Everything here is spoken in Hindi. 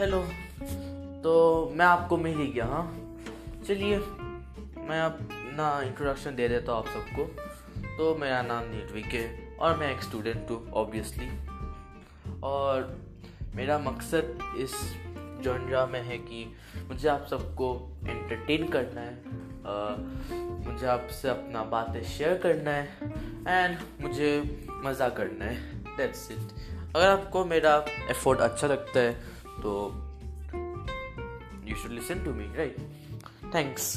हेलो तो मैं आपको मिल ही गया हाँ? चलिए मैं अपना इंट्रोडक्शन दे देता हूँ आप सबको। तो मेरा नाम नीटविक है और मैं एक स्टूडेंट हूँ ऑब्वियसली और मेरा मकसद इस जॉनरा में है कि मुझे आप सबको एंटरटेन करना है आ, मुझे आपसे अपना बातें शेयर करना है एंड मुझे मज़ा करना है। दैट्स इट अगर आपको मेरा एफर्ट अच्छा लगता है तो you should listen to me right thanks